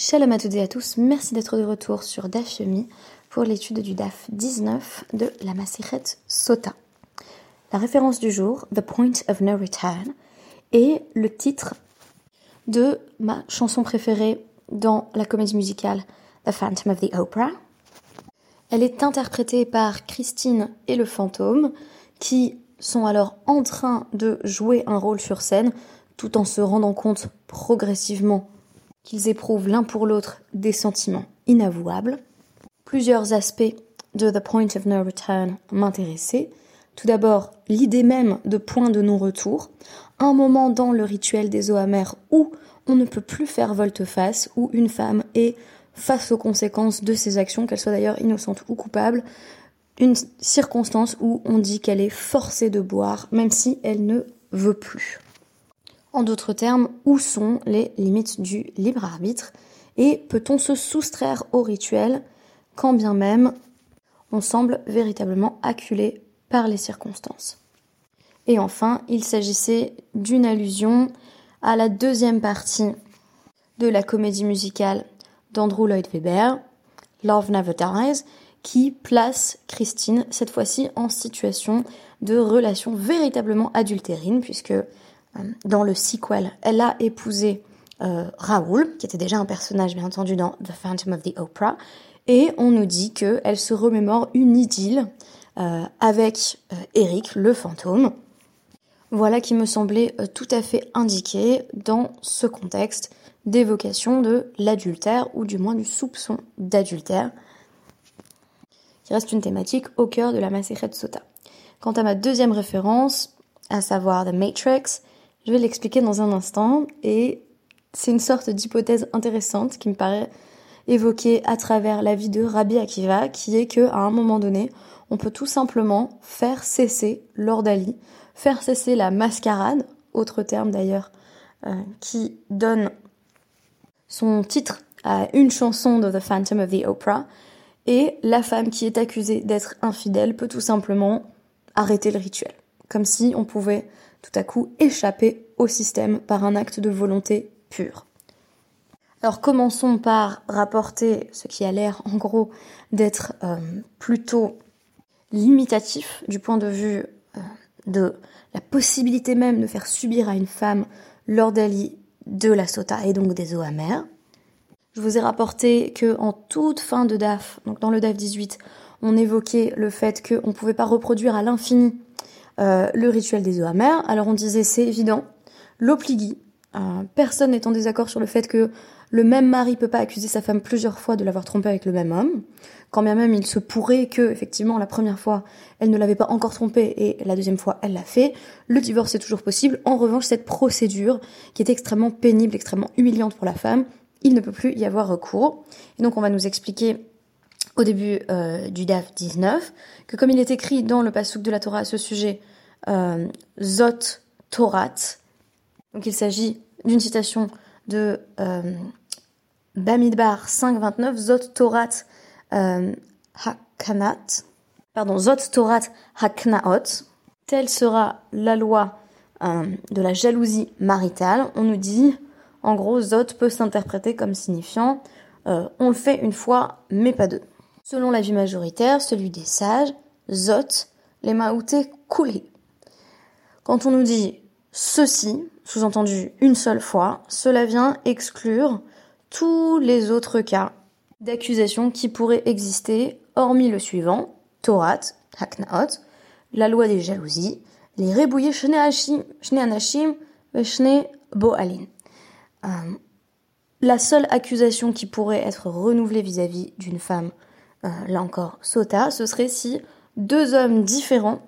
Shalom à toutes et à tous, merci d'être de retour sur DAF Yomi pour l'étude du DAF 19 de la Maseret Sota. La référence du jour, The Point of No Return, est le titre de ma chanson préférée dans la comédie musicale The Phantom of the Opera. Elle est interprétée par Christine et le fantôme qui sont alors en train de jouer un rôle sur scène tout en se rendant compte progressivement qu'ils éprouvent l'un pour l'autre des sentiments inavouables. Plusieurs aspects de The Point of No Return m'intéressaient. Tout d'abord, l'idée même de point de non-retour, un moment dans le rituel des eaux amères où on ne peut plus faire volte-face, où une femme est face aux conséquences de ses actions, qu'elles soient d'ailleurs innocentes ou coupables, une circonstance où on dit qu'elle est forcée de boire, même si elle ne veut plus. En d'autres termes, où sont les limites du libre arbitre et peut-on se soustraire au rituel quand bien même on semble véritablement acculé par les circonstances? Et enfin, il s'agissait d'une allusion à la deuxième partie de la comédie musicale d'Andrew Lloyd Webber, Love Never Dies, qui place Christine, cette fois-ci, en situation de relation véritablement adultérine, puisque dans le sequel, elle a épousé euh, Raoul, qui était déjà un personnage bien entendu dans The Phantom of the Opera, et on nous dit qu'elle se remémore une idylle euh, avec Eric, le fantôme. Voilà qui me semblait tout à fait indiqué dans ce contexte d'évocation de l'adultère, ou du moins du soupçon d'adultère, qui reste une thématique au cœur de la de Sota. Quant à ma deuxième référence, à savoir The Matrix, je vais l'expliquer dans un instant et c'est une sorte d'hypothèse intéressante qui me paraît évoquée à travers la vie de Rabbi Akiva, qui est que à un moment donné, on peut tout simplement faire cesser l'ordalie, faire cesser la mascarade, autre terme d'ailleurs, euh, qui donne son titre à une chanson de The Phantom of the Opera, et la femme qui est accusée d'être infidèle peut tout simplement arrêter le rituel, comme si on pouvait tout à coup échapper au système par un acte de volonté pure. Alors commençons par rapporter ce qui a l'air en gros d'être euh, plutôt limitatif du point de vue euh, de la possibilité même de faire subir à une femme l'ordalie de la sota et donc des eaux amères. Je vous ai rapporté que en toute fin de DAF, donc dans le DAF 18, on évoquait le fait qu'on ne pouvait pas reproduire à l'infini euh, le rituel des eaux amères. Alors on disait c'est évident, l'opligui, euh, personne n'est en désaccord sur le fait que le même mari peut pas accuser sa femme plusieurs fois de l'avoir trompé avec le même homme, quand bien même il se pourrait que, effectivement, la première fois, elle ne l'avait pas encore trompé et la deuxième fois, elle l'a fait. Le divorce est toujours possible. En revanche, cette procédure, qui est extrêmement pénible, extrêmement humiliante pour la femme, il ne peut plus y avoir recours. Et donc on va nous expliquer au début euh, du DAF 19 que comme il est écrit dans le passouk de la Torah à ce sujet, euh, Zot Torat, donc il s'agit d'une citation de euh, Bamidbar 5.29, Zot Torat Hakanat, pardon, Zot Torat Haknaot, telle sera la loi de la jalousie maritale. On nous dit en gros, Zot peut s'interpréter comme signifiant on le fait une fois, mais pas deux. Selon l'avis majoritaire, celui des sages, Zot, les maoutés coulés. Quand on nous dit ceci, sous-entendu une seule fois, cela vient exclure tous les autres cas d'accusation qui pourraient exister, hormis le suivant, Torat, Haknaot, la loi des jalousies, les rébouillés Shne Anashim, Shne Boalin. Euh, la seule accusation qui pourrait être renouvelée vis-à-vis d'une femme, euh, là encore, sota, ce serait si deux hommes différents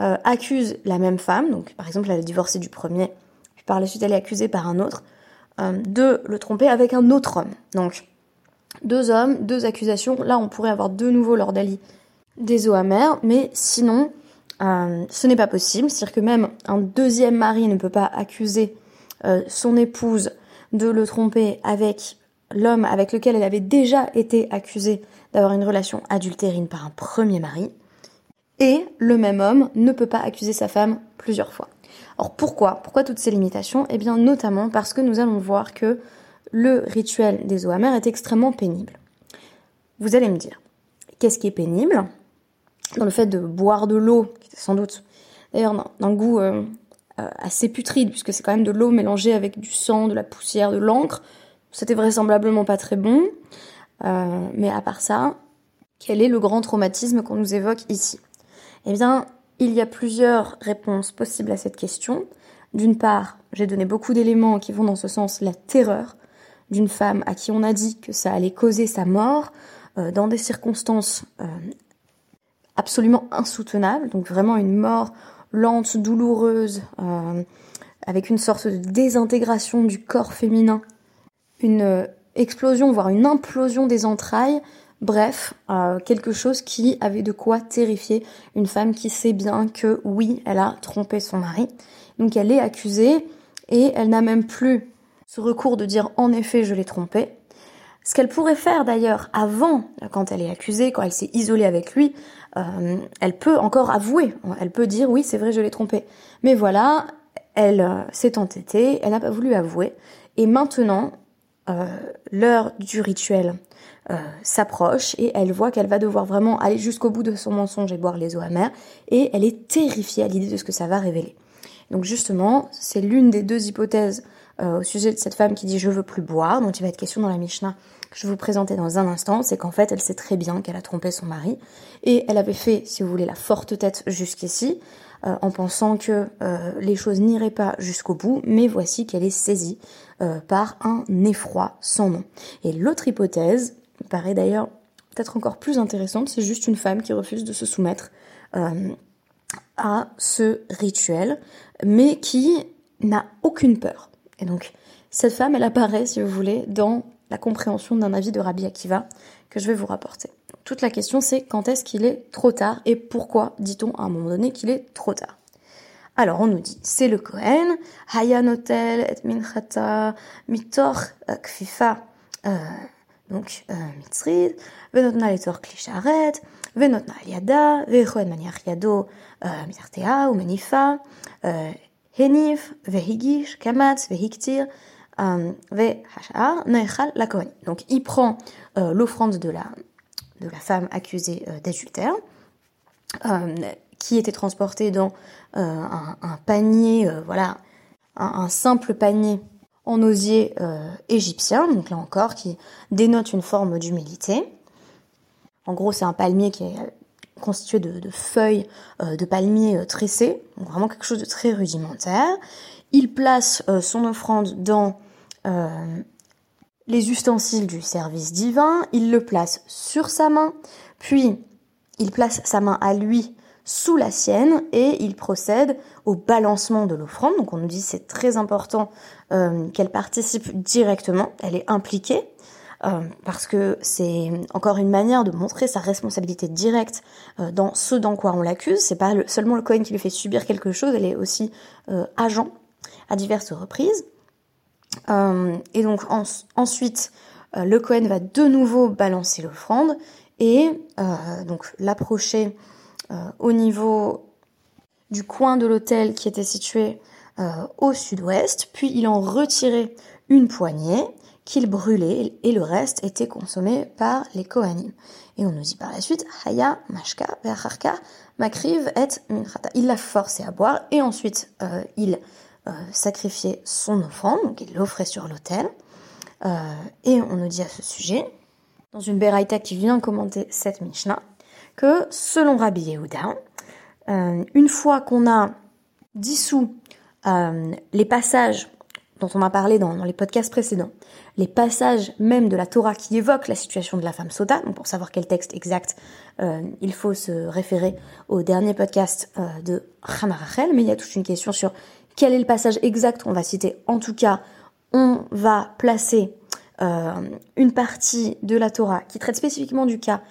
euh, accusent la même femme, donc par exemple elle a divorcé du premier, puis par la suite elle est accusée par un autre, de le tromper avec un autre homme. Donc deux hommes, deux accusations, là on pourrait avoir de nouveau l'ordalie des eaux amères, mais sinon ce n'est pas possible, c'est-à-dire que même un deuxième mari ne peut pas accuser euh, son épouse de le tromper avec l'homme avec lequel elle avait déjà été accusée d'avoir une relation adultérine par un premier mari. Et le même homme ne peut pas accuser sa femme plusieurs fois. Alors pourquoi? Pourquoi toutes ces limitations? Eh bien notamment parce que nous allons voir que le rituel des eaux amères est extrêmement pénible. Vous allez me dire, qu'est-ce qui est pénible? Dans le fait de boire de l'eau, qui est sans doute d'ailleurs d'un goût euh, euh, assez putride, puisque c'est quand même de l'eau mélangée avec du sang, de la poussière, de l'encre. C'était vraisemblablement pas très bon. Euh, mais à part ça, quel est le grand traumatisme qu'on nous évoque ici? Eh bien, il y a plusieurs réponses possibles à cette question. D'une part, j'ai donné beaucoup d'éléments qui vont dans ce sens, la terreur d'une femme à qui on a dit que ça allait causer sa mort euh, dans des circonstances euh, absolument insoutenables, donc vraiment une mort lente, douloureuse, avec une sorte de désintégration du corps féminin, une explosion, voire une implosion des entrailles, Bref, quelque chose qui avait de quoi terrifier une femme qui sait bien que oui, elle a trompé son mari. Donc elle est accusée et elle n'a même plus ce recours de dire en effet je l'ai trompé. Ce qu'elle pourrait faire d'ailleurs avant, quand elle est accusée, quand elle s'est isolée avec lui, euh, elle peut encore avouer, elle peut dire oui c'est vrai je l'ai trompé. Mais voilà, elle euh, s'est entêtée, elle n'a pas voulu avouer. Et maintenant, euh, l'heure du rituel euh, s'approche et elle voit qu'elle va devoir vraiment aller jusqu'au bout de son mensonge et boire les eaux amères et elle est terrifiée à l'idée de ce que ça va révéler. Donc justement, c'est l'une des deux hypothèses euh, au sujet de cette femme qui dit je veux plus boire, dont il va être question dans la Mishnah que je vais vous présenter dans un instant, c'est qu'en fait elle sait très bien qu'elle a trompé son mari et elle avait fait, si vous voulez, la forte tête jusqu'ici euh, en pensant que les choses n'iraient pas jusqu'au bout, mais voici qu'elle est saisie par un effroi sans nom. Et l'autre hypothèse, paraît d'ailleurs peut-être encore plus intéressante, c'est juste une femme qui refuse de se soumettre euh, à ce rituel, mais qui n'a aucune peur. Et donc, cette femme, elle apparaît, si vous voulez, dans la compréhension d'un avis de Rabbi Akiva que je vais vous rapporter. Toute la question c'est quand est-ce qu'il est trop tard et pourquoi dit-on à un moment donné qu'il est trop tard? Alors on nous dit, c'est le Kohen, Hayan Hotel, Et Minchata, Mitor, euh, Kfifa, euh, donc euh, Mitzrid, Venotna Letor Klisharet, Venotna Aliada, Vechoen Maniach Yado, Mitartea ou Menifa, Henif, Vehigish, Kamatz, Vehiktir, Vehashar, Nechal, la Kohen. Donc il prend l'offrande de la de la femme accusée euh, d'adultère, euh, qui était transportée dans un, un, panier, voilà, un, simple panier en osier euh, égyptien, donc là encore qui dénote une forme d'humilité. En gros, c'est un palmier qui est constitué de, feuilles euh, de palmier euh, tressées, donc vraiment quelque chose de très rudimentaire. Il place son offrande dans les ustensiles du service divin, il le place sur sa main, puis il place sa main à lui sous la sienne et il procède au balancement de l'offrande. Donc on nous dit c'est très important euh, qu'elle participe directement, elle est impliquée. Euh, parce que c'est encore une manière de montrer sa responsabilité directe euh, dans ce dans quoi on l'accuse. C'est pas seulement le Cohen qui lui fait subir quelque chose, elle est aussi agent à diverses reprises. Et donc ensuite, le Cohen va de nouveau balancer l'offrande et donc l'approcher au niveau du coin de l'hôtel qui était situé euh, au sud-ouest, puis il en retirait une poignée qu'il brûlait et le reste était consommé par les Kohanim. Et on nous dit par la suite, Haya Mashka Ve'acharka Makriv et Minchata. Il l'a forcé à boire et ensuite euh, il euh, sacrifiait son offrande, donc il l'offrait sur l'autel. et on nous dit à ce sujet, dans une Beraïta qui vient commenter cette Mishnah, que selon Rabbi Yehuda, euh, une fois qu'on a dissous euh, les passages dont on a parlé dans, les podcasts précédents, les passages même de la Torah qui évoquent la situation de la femme Sota, donc pour savoir quel texte exact, euh, il faut se référer au dernier podcast de Rachel, mais il y a toute une question sur quel est le passage exact qu'on va citer. En tout cas, on va placer une partie de la Torah qui traite spécifiquement du cas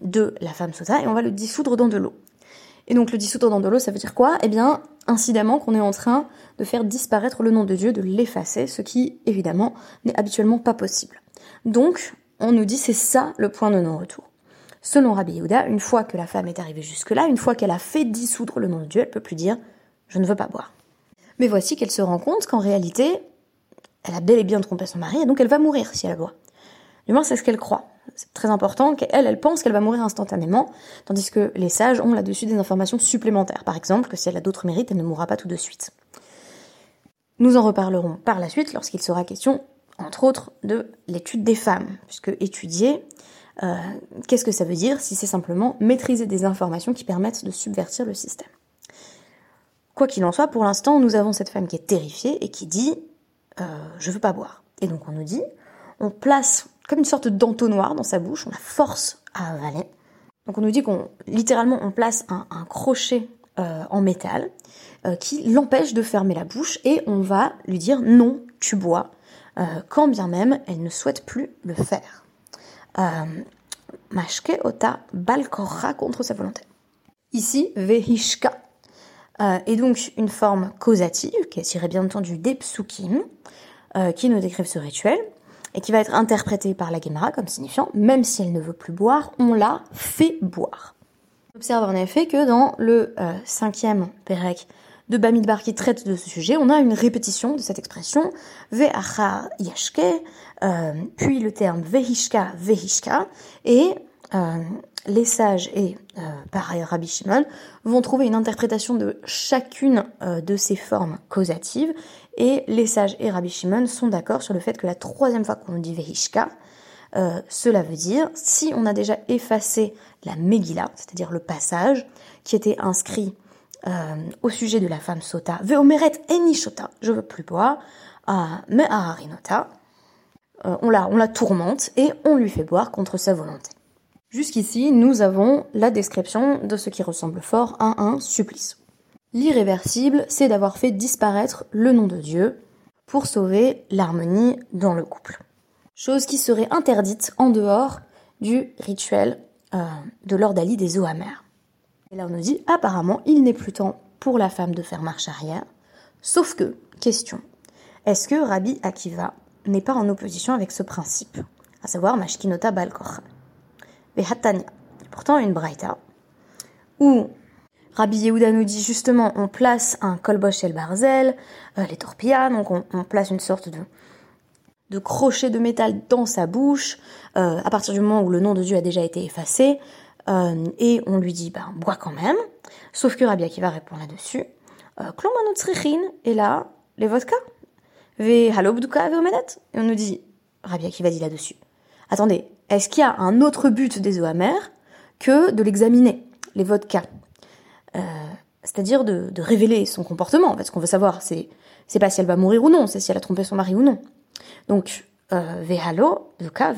de la femme Sota et on va le dissoudre dans de l'eau. Et donc le dissoudre dans de l'eau, ça veut dire quoi? Eh bien, incidemment, qu'on est en train de faire disparaître le nom de Dieu, de l'effacer, ce qui, évidemment, n'est habituellement pas possible. Donc, on nous dit c'est ça le point de non-retour. Selon Rabbi Yehuda, une fois que la femme est arrivée jusque-là, une fois qu'elle a fait dissoudre le nom de Dieu, elle peut plus dire je ne veux pas boire. Mais voici qu'elle se rend compte qu'en réalité, elle a bel et bien trompé son mari, et donc elle va mourir si elle boit. Du moins, c'est ce qu'elle croit. C'est très important qu'elle, elle pense qu'elle va mourir instantanément, tandis que les sages ont là-dessus des informations supplémentaires. Par exemple, que si elle a d'autres mérites, elle ne mourra pas tout de suite. Nous en reparlerons par la suite lorsqu'il sera question, entre autres, de l'étude des femmes, puisque étudier, euh, qu'est-ce que ça veut dire si c'est simplement maîtriser des informations qui permettent de subvertir le système? Quoi qu'il en soit, pour l'instant, nous avons cette femme qui est terrifiée et qui dit euh, Je veux pas boire. Et donc on nous dit on place comme une sorte d'entonnoir dans sa bouche, on la force à avaler. Donc on nous dit qu'on littéralement on place un, crochet euh, en métal euh, qui l'empêche de fermer la bouche et on va lui dire non, tu bois, quand bien même elle ne souhaite plus le faire. Mashke ota balkorra contre sa volonté. Ici, vehishka euh, est donc une forme causative, qui est tirée bien entendu des psukim, euh, qui nous décrivent ce rituel, et qui va être interprétée par la Gemara comme signifiant, même si elle ne veut plus boire, on l'a fait boire. On observe en effet que dans le euh, cinquième Pérec de Bamidbar qui traite de ce sujet, on a une répétition de cette expression ve'acha yashke, euh, puis le terme vehishka vehishka, et euh, les sages et euh, pareil Rabbi Shimon vont trouver une interprétation de chacune euh, de ces formes causatives et les sages et Rabbi Shimon sont d'accord sur le fait que la troisième fois qu'on dit Vehishka, euh, cela veut dire si on a déjà effacé la Megillah, c'est-à-dire le passage qui était inscrit au sujet de la femme Sota, Veomeret Enishota, je veux plus boire, mais Aharinota, on la, on la tourmente et on lui fait boire contre sa volonté. Jusqu'ici, nous avons la description de ce qui ressemble fort à un supplice. L'irréversible, c'est d'avoir fait disparaître le nom de Dieu pour sauver l'harmonie dans le couple. Chose qui serait interdite en dehors du rituel euh, de l'ordalie des eaux amères. Et là, on nous dit, apparemment, il n'est plus temps pour la femme de faire marche arrière. Sauf que, question, est-ce que Rabbi Akiva n'est pas en opposition avec ce principe, à savoir Mashkinota Hatania. Pourtant, une braïta où Rabbi Yehuda nous dit justement on place un kolbosh el barzel, euh, les torpillas, donc on, place une sorte de, de crochet de métal dans sa bouche, euh, à partir du moment où le nom de Dieu a déjà été effacé, euh, et on lui dit, ben, bois quand même. Sauf que Rabbi Akiva répond là-dessus, Klomanot et là, les vodka. Et on nous dit, Rabbi Akiva dit là-dessus, attendez, est-ce qu'il y a un autre but des eaux que de l'examiner, les vodkas? Euh, C'est-à-dire de, révéler son comportement. En fait, ce qu'on veut savoir, c'est c'est pas si elle va mourir ou non, c'est si elle a trompé son mari ou non. Donc, euh, vehalo, duka,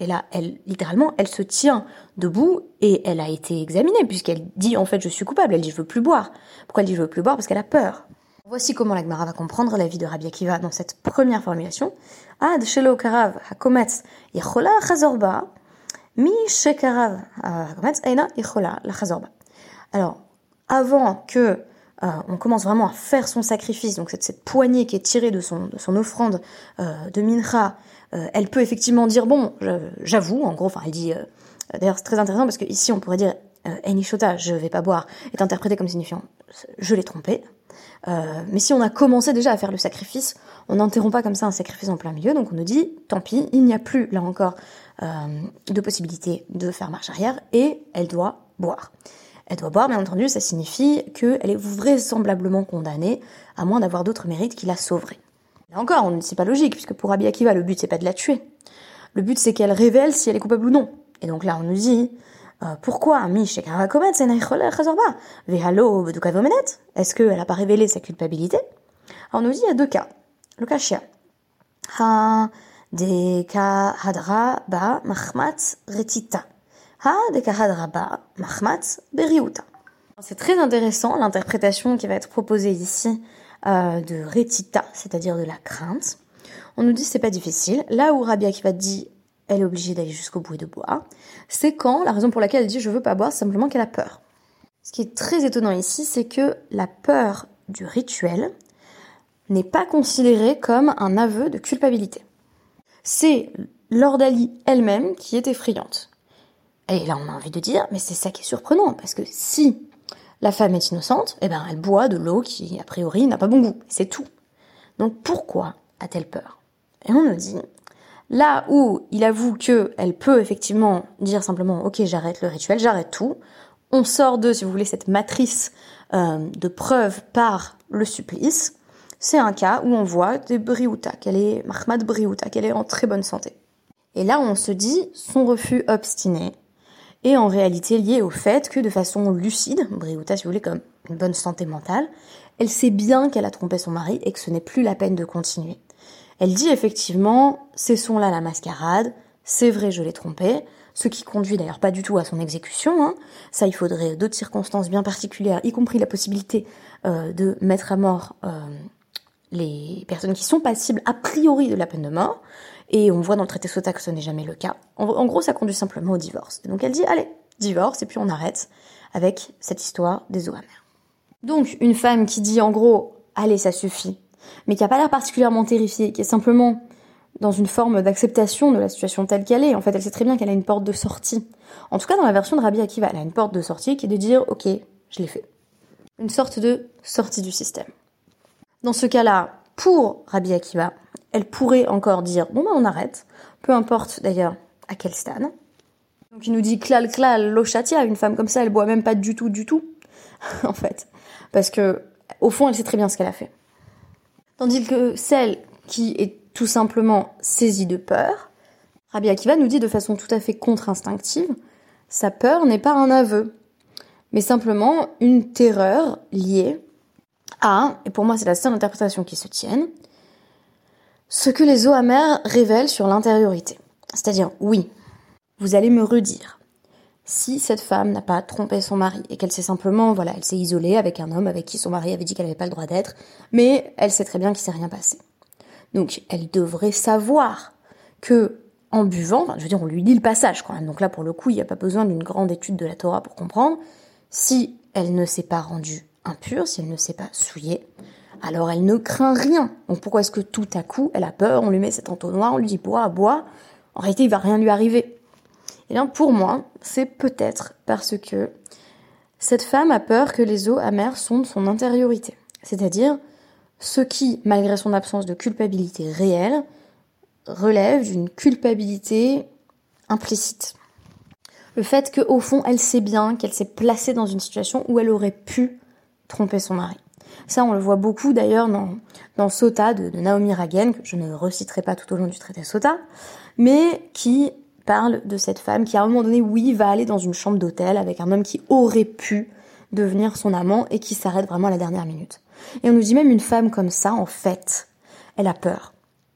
Et là, elle, littéralement, elle se tient debout et elle a été examinée puisqu'elle dit en fait je suis coupable. Elle dit je veux plus boire. Pourquoi elle dit je veux plus boire? Parce qu'elle a peur. Voici comment la Gemara va comprendre la vie de Rabbi Akiva dans cette première formulation. Ad shelo karav hakometz yichola chazorba, mi shekarav hakometz eina yichola la. Alors, avant que euh, on commence vraiment à faire son sacrifice, donc cette, poignée qui est tirée de son, de son offrande euh, de mincha, euh, elle peut effectivement dire bon, j'avoue, en gros, enfin elle dit, euh, d'ailleurs c'est très intéressant parce que ici on pourrait dire Enishota, je vais pas boire, est interprété comme signifiant je l'ai trompé, euh, mais si on a commencé déjà à faire le sacrifice, on n'interrompt pas comme ça un sacrifice en plein milieu, donc on nous dit, tant pis, il n'y a plus, là encore, euh, de possibilité de faire marche arrière, et elle doit boire. Elle doit boire, bien entendu, ça signifie qu'elle est vraisemblablement condamnée, à moins d'avoir d'autres mérites qui la sauveraient. Là encore, c'est pas logique, puisque pour Rabbi Akiva, le but c'est pas de la tuer. Le but c'est qu'elle révèle si elle est coupable ou non. Et donc là, on nous dit, pourquoi Est-ce qu'elle n'a pas révélé sa culpabilité? Alors on nous dit il y a deux cas. Le cas chia. Ha de hadra ba retita. Ha de hadra ba beriuta. C'est très intéressant l'interprétation qui va être proposée ici euh, de retita, c'est-à-dire de la crainte. On nous dit c'est pas difficile. Là où Rabbi Akiva dit elle est obligée d'aller jusqu'au bout et de boire, c'est quand la raison pour laquelle elle dit je veux pas boire, c'est simplement qu'elle a peur. Ce qui est très étonnant ici, c'est que la peur du rituel n'est pas considérée comme un aveu de culpabilité. C'est l'ordalie elle-même qui est effrayante. Et là, on a envie de dire, mais c'est ça qui est surprenant, parce que si la femme est innocente, eh ben, elle boit de l'eau qui, a priori, n'a pas bon goût. C'est tout. Donc pourquoi a-t-elle peur? Et on nous dit, là où il avoue que elle peut effectivement dire simplement, ok, j'arrête le rituel, j'arrête tout, on sort de, si vous voulez, cette matrice euh, de preuve par le supplice, c'est un cas où on voit de Briouta, qu'elle est, Mahmad Briouta, qu'elle est en très bonne santé. Et là, on se dit, son refus obstiné est en réalité lié au fait que de façon lucide, Briouta, si vous voulez, comme une bonne santé mentale, elle sait bien qu'elle a trompé son mari et que ce n'est plus la peine de continuer. Elle dit effectivement, cessons là la mascarade, c'est vrai, je l'ai trompé, ce qui conduit d'ailleurs pas du tout à son exécution. Hein. Ça, il faudrait d'autres circonstances bien particulières, y compris la possibilité euh, de mettre à mort euh, les personnes qui sont passibles a priori de la peine de mort. Et on voit dans le traité Sota que ce n'est jamais le cas. En, gros, ça conduit simplement au divorce. Donc elle dit, allez, divorce, et puis on arrête avec cette histoire des eaux amères. Donc une femme qui dit en gros, allez, ça suffit, mais qui n'a pas l'air particulièrement terrifiée, qui est simplement dans une forme d'acceptation de la situation telle qu'elle est. En fait, elle sait très bien qu'elle a une porte de sortie. En tout cas, dans la version de Rabbi Akiva, elle a une porte de sortie qui est de dire, ok, je l'ai fait. Une sorte de sortie du système. Dans ce cas-là, pour Rabbi Akiva, elle pourrait encore dire, bon ben on arrête, peu importe d'ailleurs à quel stade. Donc il nous dit klal klal lochatia, une femme comme ça, elle boit même pas du tout, du tout, en fait. Parce que, au fond, elle sait très bien ce qu'elle a fait. Tandis que celle qui est tout simplement saisie de peur, Rabbi Akiva nous dit de façon tout à fait contre-instinctive, sa peur n'est pas un aveu, mais simplement une terreur liée à, et pour moi c'est la seule interprétation qui se tienne, ce que les eaux amères révèlent sur l'intériorité. C'est-à-dire, oui, vous allez me redire, si cette femme n'a pas trompé son mari et qu'elle s'est simplement, voilà, elle s'est isolée avec un homme avec qui son mari avait dit qu'elle n'avait pas le droit d'être, mais elle sait très bien qu'il s'est rien passé. Donc, elle devrait savoir que, en buvant, je veux dire, on lui lit le passage quand. Donc là, pour le coup, il n'y a pas besoin d'une grande étude de la Torah pour comprendre. Si elle ne s'est pas rendue impure, si elle ne s'est pas souillée, alors elle ne craint rien. Donc pourquoi est-ce que tout à coup, elle a peur, on lui met cet entonnoir, on lui dit bois, bois. En réalité, il va rien lui arriver. Et bien pour moi, c'est peut-être parce que cette femme a peur que les eaux amères sondent son intériorité. C'est-à-dire ce qui, malgré son absence de culpabilité réelle, relève d'une culpabilité implicite. Le fait qu'au fond, elle sait bien qu'elle s'est placée dans une situation où elle aurait pu tromper son mari. Ça, on le voit beaucoup d'ailleurs dans, dans Sota de, Naomi Ragen, que je ne reciterai pas tout au long du traité Sota, mais qui parle de cette femme qui, à un moment donné, oui, va aller dans une chambre d'hôtel avec un homme qui aurait pu devenir son amant et qui s'arrête vraiment à la dernière minute. Et on nous dit même une femme comme ça, en fait, elle a peur.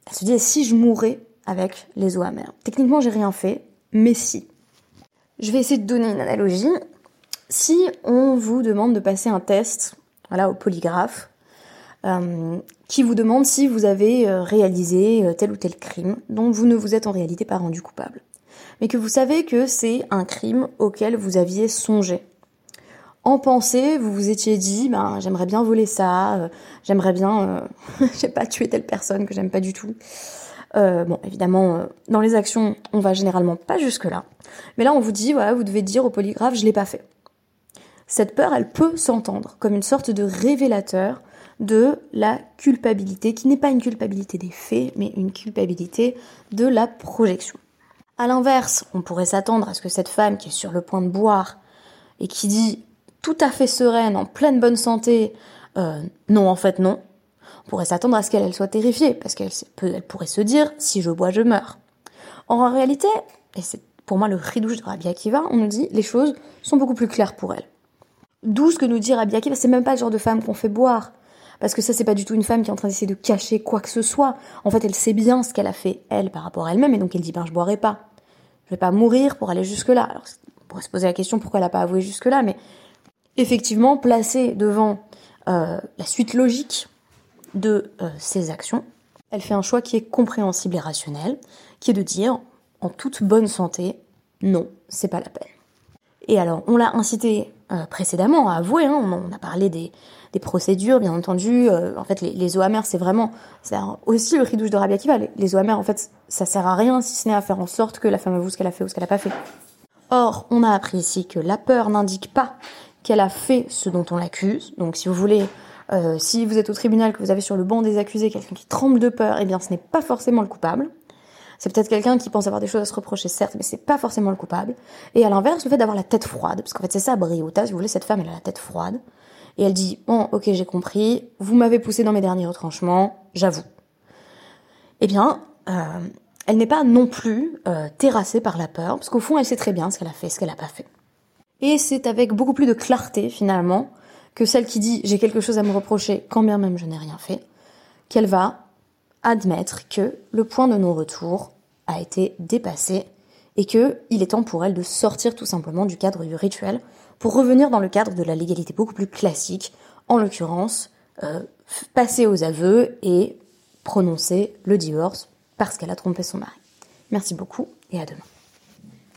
Elle se dit, si je mourais avec les eaux amères? Techniquement, j'ai rien fait, mais si. Je vais essayer de donner une analogie. Si on vous demande de passer un test voilà, au polygraphe, euh, qui vous demande si vous avez euh, réalisé euh, tel ou tel crime dont vous ne vous êtes en réalité pas rendu coupable. Mais que vous savez que c'est un crime auquel vous aviez songé. En pensée, vous vous étiez dit, ben, j'aimerais bien voler ça, j'aimerais bien, j'ai pas tué telle personne que j'aime pas du tout. bon, évidemment, dans les actions, on va généralement pas jusque là. Mais là, on vous dit, voilà, vous devez dire au polygraphe, je l'ai pas fait cette peur, elle peut s'entendre comme une sorte de révélateur de la culpabilité, qui n'est pas une culpabilité des faits, mais une culpabilité de la projection. À l'inverse, on pourrait s'attendre à ce que cette femme qui est sur le point de boire et qui dit tout à fait sereine, en pleine bonne santé, euh, non, en fait non, on pourrait s'attendre à ce qu'elle soit terrifiée, parce qu'elle elle pourrait se dire si je bois, je meurs. Or, en réalité, et c'est pour moi le ridouche de Rabbi Akiva, on nous dit les choses sont beaucoup plus claires pour elle. D'où ce que nous dit Rabbi Akiva, c'est même pas le genre de femme qu'on fait boire. Parce que ça, c'est pas du tout une femme qui est en train d'essayer de cacher quoi que ce soit. En fait, elle sait bien ce qu'elle a fait, elle, par rapport à elle-même, et donc elle dit, ben, je boirai pas. Je vais pas mourir pour aller jusque-là. Alors, on pourrait se poser la question pourquoi elle a pas avoué jusque-là, mais effectivement, placée devant euh, la suite logique de euh, ses actions, elle fait un choix qui est compréhensible et rationnel, qui est de dire, en toute bonne santé, non, c'est pas la peine. Et alors, on l'a incité euh, précédemment à avouer, hein, on, a parlé des, procédures, bien entendu. Euh, en fait, les, les amères, c'est vraiment, c'est aussi le ridouche de Rabbi Akiva. Les, les, eaux amères, en fait, ça sert à rien si ce n'est à faire en sorte que la femme avoue ce qu'elle a fait ou ce qu'elle n'a pas fait. Or, on a appris ici que la peur n'indique pas qu'elle a fait ce dont on l'accuse. Donc, si vous voulez, Euh, si vous êtes au tribunal, que vous avez sur le banc des accusés quelqu'un qui tremble de peur, eh bien ce n'est pas forcément le coupable. C'est peut-être quelqu'un qui pense avoir des choses à se reprocher, certes, mais c'est pas forcément le coupable. Et à l'inverse, le fait d'avoir la tête froide, parce qu'en fait c'est ça Briota, si vous voulez, cette femme, elle a la tête froide. Et elle dit, bon, ok, j'ai compris, vous m'avez poussé dans mes derniers retranchements, j'avoue. Eh bien, euh, elle n'est pas non plus euh, terrassée par la peur, parce qu'au fond, elle sait très bien ce qu'elle a fait, ce qu'elle n'a pas fait. Et c'est avec beaucoup plus de clarté, finalement, que celle qui dit j'ai quelque chose à me reprocher quand bien même je n'ai rien fait, qu'elle va admettre que le point de non-retour a été dépassé et que il est temps pour elle de sortir tout simplement du cadre du rituel pour revenir dans le cadre de la légalité beaucoup plus classique, en l'occurrence euh, passer aux aveux et prononcer le divorce parce qu'elle a trompé son mari. Merci beaucoup et à demain.